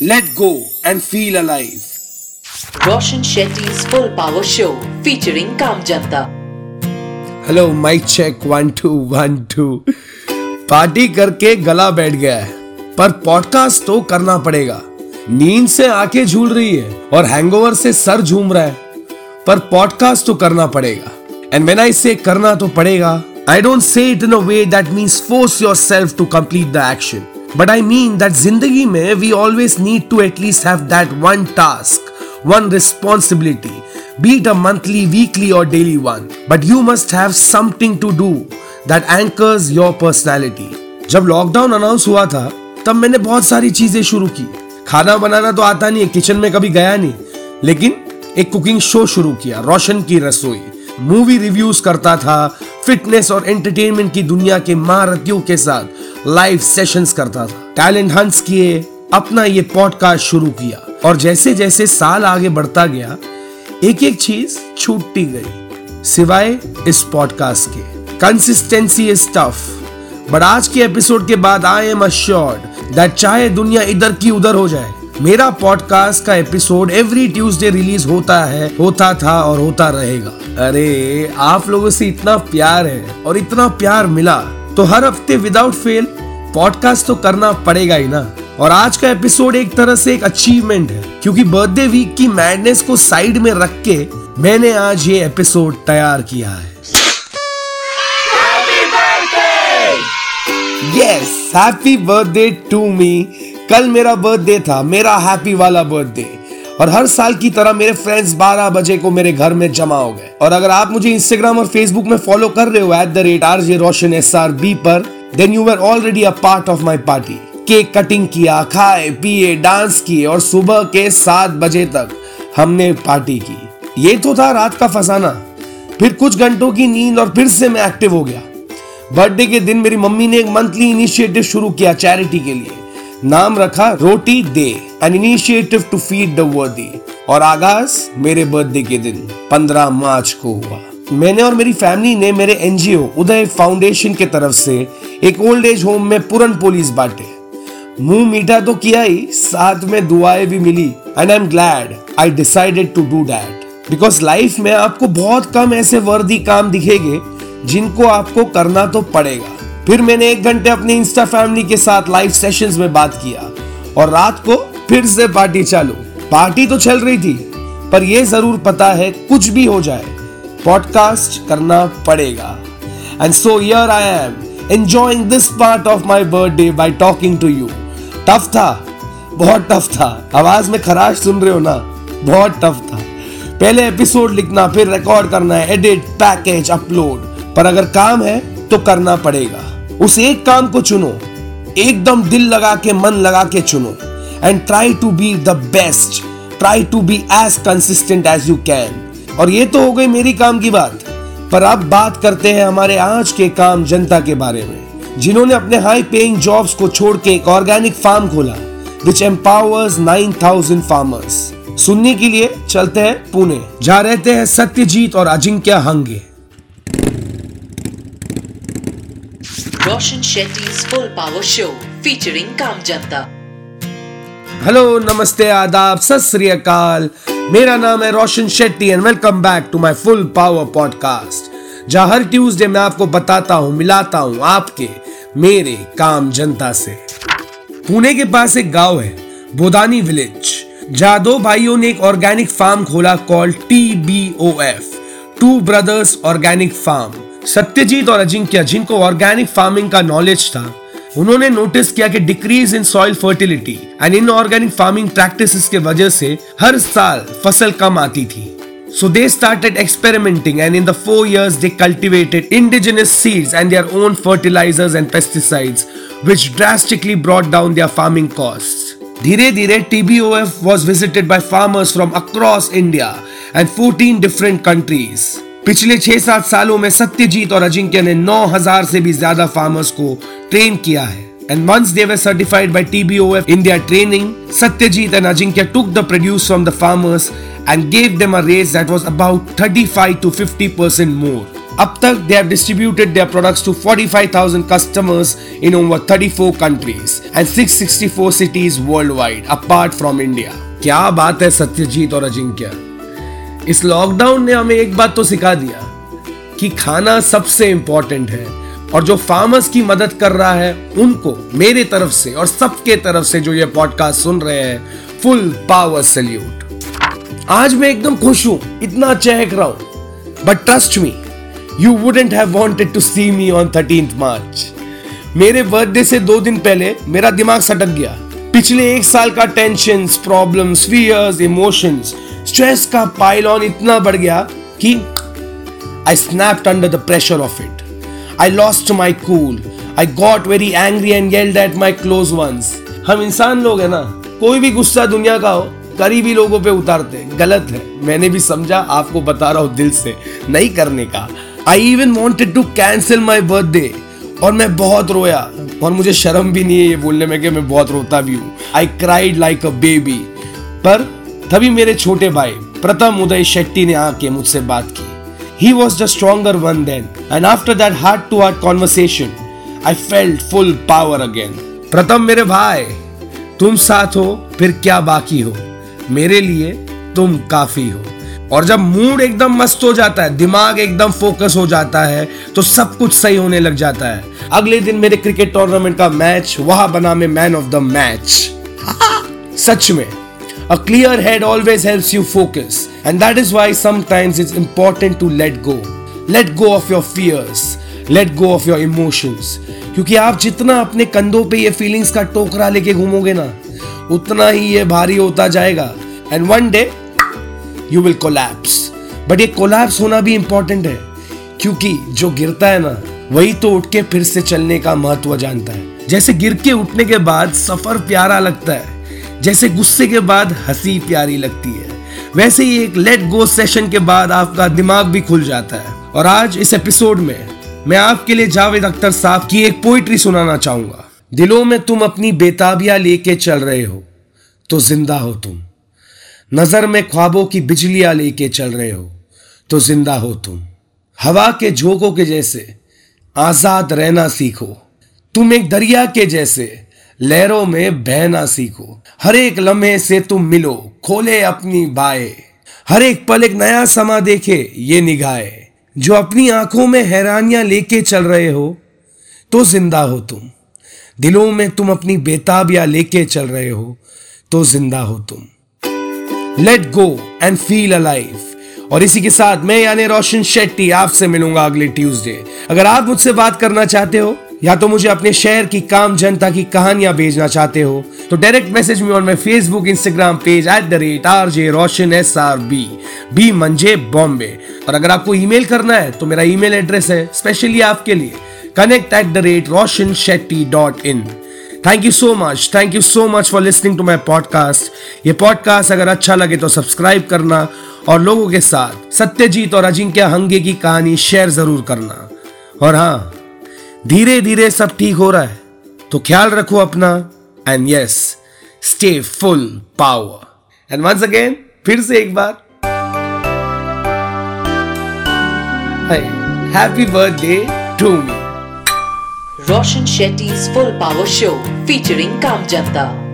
Let go and feel alive. Roshan Shetty's Full Power Show featuring Kam Janta. Hello mike check one two one two party करके गला बैठ गया है पर podcast तो करना पड़ेगा नींद से आँखें झूल रही है और हैंगओवर से सर झूम रहा है पर पॉडकास्ट तो करना पड़ेगा एंड व्हेन आई से करना तो पड़ेगा I don't say it in a way that means force yourself to complete the action but I mean that ज़िंदगी में we always need to at least have that one task one responsibility, be it a monthly, weekly, or daily one. But you must have something to do that anchors your personality. जब lockdown announce हुआ था तब मैंने बहुत सारी चीज़ें शुरू की। खाना बनाना तो आता नहीं है किचन में कभी गया नहीं। लेकिन एक कुकिंग शो शुरू किया रोशन की रसोई। मूवी रिव्यूज़ करता था फिटनेस और एंटरटेनमेंट की दुनिया के महारथियों के साथ। लाइव सेशंस करता था। टैलेंट हंट्स किए, अपना ये पॉडकास्ट शुरू किया। और जैसे जैसे साल आगे बढ़ता गया एक एक चीज़ छूटती गई, सिवाय इस पॉडकास्ट के। कंसिस्टेंसी इज़ टफ बट आज के एपिसोड के बाद आई एम अश्योर्ड दैट चाहे दुनिया इधर की उधर हो जाए, मेरा पॉडकास्ट का एपिसोड एवरी ट्यूसडे रिलीज़ होता है, होता था और होता रहेगा। अरे, आप लोगों से इतना प्यार है और इतना प्यार मिला। तो हर हफ़्ते विदाउट फेल पॉडकास्ट तो करना पड़ेगा ही ना। और आज का एपिसोड एक तरह से एक अचीवमेंट है क्योंकि बर्थडे वीक की मैडनेस को साइड में रख के मैंने आज ये एपिसोड तैयार किया है। Yes happy birthday to me कल मेरा बर्थडे था मेरा हैप्पी वाला बर्थडे और हर साल की तरह मेरे फ्रेंड्स 12 बजे को मेरे घर में जमा हो गए। और अगर आप मुझे इंस्टाग्राम और फेसबुक में फॉलो कर रहे हो at the rate R J Roshan S R B पर then you are already a part of my party cake cutting किया, खाए, पिए डांस किए और सुबह के सात बजे तक हमने पार्टी की। ये तो था रात का फसाना। फिर कुछ घंटों की नींद और फिर से मैं एक्टिव हो गया। बर्थडे के दिन मेरी मम्मी ने एक मंथली इनिशिएटिव शुरू किया चैरिटी के लिए। नाम रखा Roti De an initiative to feed the वर्दी और आगाज़ मेरे बर्थडे के दिन 15 मार्च को हुआ। मैंने और मेरी फैमिली ने मेरे एनजीओ उदय फाउंडेशन के तरफ़ से एक ओल्ड एज होम में पूरन पोलिस बांटे। मुँह मीठा तो किया ही, साथ में दुआएँ भी मिली। And I am glad I decided to do that because life में आपको बहुत कम ऐसे वर्दी काम दिखेंगे, जिनको आपको करना तो पड़ेगा। फिर मैंने एक घंटे अपने इंस्टा फैमिली के साथ लाइव सेशंस में बात किया और रात को फिर से पार्टी चालू। पार्टी तो चल रही थी, पर यह ज़रूर पता है कुछ भी हो जाए पॉडकास्ट करना पड़ेगा। And so yeah I am enjoying this part of my birthday by talking to you tough था, बहुत टफ था। आवाज़ में खराश सुन रहे हो ना? बहुत टफ था। पहले एपिसोड लिखना, फिर रिकॉर्ड करना है एडिट पैकेज अपलोड पर अगर काम है तो करना पड़ेगा। उस एक काम को चुनो। एकदम दिल लगा के, मन लगा के चुनो। And try to be the best try to be as consistent as you can और ये तो हो गई मेरी काम की बात। पर अब बात करते हैं हमारे आज के काम जनता के बारे में। जिन्होंने अपने हाई पेइंग जॉब्स को छोड़ के एक ऑर्गेनिक फार्म खोला which empowers nine thousand farmers सुनने के लिए चलते हैं पुणे। जहाँ रहते हैं सत्यजीत और Ajinkya Hange. Roshan Shetty's full power show featuring Kam Janta. Hello नमस्ते, आदाब, सत मेरा नाम है Roshan Shetty and welcome back to my full power podcast जहाँ हर ट्यूसडे मैं आपको बताता हूँ, मिलाता हूँ आपके, मेरे काम जनता से। पुणे के पास एक गाँव है, बोदानी विलेज जहाँ दो भाइयों ने एक ऑर्गेनिक फार्म खोला call T B O F two brothers organic farm Satyajit और अजिंक्य जिनको ऑर्गेनिक फ़ार्मिंग का नॉलेज था उन्होंने नोटिस किया कि decrease in soil fertility and in organic farming practice के वजह से हर साल फ़सल कम आती थी So they started experimenting and in the four years they cultivated indigenous seeds and their own fertilizers and pesticides which drastically brought down their farming costs. धीरे धीरे TBOF was visited by farmers from across India and 14 different countries. पिछले छह सात सालों में सत्यजीत और अजिंक्य ने 9000 से भी ज़्यादा फार्मर्स को ट्रेन किया है। And once they were certified by TBOF India training Satyajit and Ajinkya took the produce from the farmers and gave them a raise that was about 35 to 50 percent more अब तक they have distributed their products to 45,000 customers in over 34 countries and 664 cities worldwide apart from India क्या बात है सत्यजीत और अजिंक्य? इस lockdown ने हमें एक बात तो सिखा दिया कि खाना सबसे इंपॉर्टेंट है और जो फार्मर्स की मदद कर रहा है, उनको मेरे तरफ़ से और सबके तरफ़ से जो ये पॉडकास्ट सुन रहे हैं फुल पावर सल्यूट आज मैं एकदम खुश हूँ, इतना चहक रहा हूँ। But trust me you wouldn't have wanted to see me on thirteenth March मेरे बर्थडे से दो दिन पहले मेरा दिमाग सटक गया। पिछले एक साल का tension problems fears emotions stress का पाइल ऑन इतना बढ़ गया कि I snapped under the pressure of it I lost my cool I got very angry and yelled at my close ones हम इंसान लोग हैं ना, कोई भी गुस्सा दुनिया का हो, करीबी लोगों पे उतारते गलत है। मैंने भी समझा, आपको बता रहा हूँ दिल से, नहीं करने का। I even wanted to cancel my birthday और मैं बहुत रोया। और मुझे शर्म भी नहीं है ये बोलने में कि मैं बहुत रोता भी हूँ। I cried like a baby पर तभी मेरे छोटे भाई प्रथम उदय शेट्टी ने आके मुझसे बात की। He was the stronger one then and after that heart to heart conversation I felt full power again Pratham मेरे भाई, तुम साथ हो, फिर क्या बाकी हो? मेरे लिए तुम काफ़ी हो। और जब मूड एकदम मस्त हो जाता है, दिमाग एकदम फोकस हो जाता है तो सब कुछ सही होने लग जाता है। अगले दिन मेरे क्रिकेट टूर्नामेंट का मैच वहाँ बना मैं मैन ऑफ़ द मैच सच में। A clear head always helps you focus, and that is why sometimes it's important to let go. Let go of your fears, let go of your emotions. क्योंकि आप जितना अपने कंधों पे ये feelings का टोकरा लेके घूमोगे ना उतना ही ये भारी होता जाएगा। And one day you will collapse but ये कोलैप्स होना भी इंपॉर्टेंट है क्योंकि जो गिरता है ना वही तो उठ के फिर से चलने का महत्व जानता है। जैसे गिर के उठने के बाद सफ़र प्यारा लगता है। जैसे गुस्से के बाद हँसी प्यारी लगती है। वैसे ही एक लेट गो सेशन के बाद आपका दिमाग भी खुल जाता है। और आज इस एपिसोड में मैं आपके लिए जावेद अख्तर साहब की एक पोइट्री सुनाना चाहूँगा। दिलों में तुम अपनी बेताबिया लेके चल रहे हो तो ज़िंदा हो तुम। नज़र में ख्वाबों की बिजलियाँ लेके चल रहे हो तो ज़िंदा हो तुम। हवा के झोंकों के जैसे आज़ाद रहना सीखो। तुम एक दरिया के जैसे लहरों में बहना सीखो। हर एक लम्हे से तुम मिलो, खोले अपनी बाए। हर एक पल एक नया समा देखे, ये निगाहे। जो अपनी आँखों में हैरानियाँ लेके चल रहे हो तो ज़िंदा हो तुम। दिलों में तुम अपनी बेताबिया लेके चल रहे हो तो ज़िंदा हो तुम। Let go and feel alive और इसी के साथ मैं यानी रोशन शेट्टी आपसे मिलूँगा अगले ट्यूसडे अगर आप मुझसे बात करना चाहते हो या तो मुझे अपने शहर की काम जनता की कहानियाँ भेजना चाहते हो तो direct message me on my Facebook Instagram page at the rate R J Roshan S R B B मंजे बॉम्बे और अगर आपको ईमेल करना है तो मेरा ईमेल एड्रेस है स्पेशली आपके लिए connect at the rate Roshan Shetty dot in thank you so much thank you so much for listening to my podcast ये पॉडकास्ट अगर अच्छा लगे तो सब्सक्राइब करना और लोगों के साथ सत्यजीत और अजिंक्य हंगे की कहानी शेयर ज़रूर करना। और हाँ धीरे धीरे सब ठीक हो रहा है। तो ख्याल रखो अपना and yes stay full power and once again फिर से एक बार। Happy birthday to me Roshan Shetty full power show featuring Kam Kamjanta.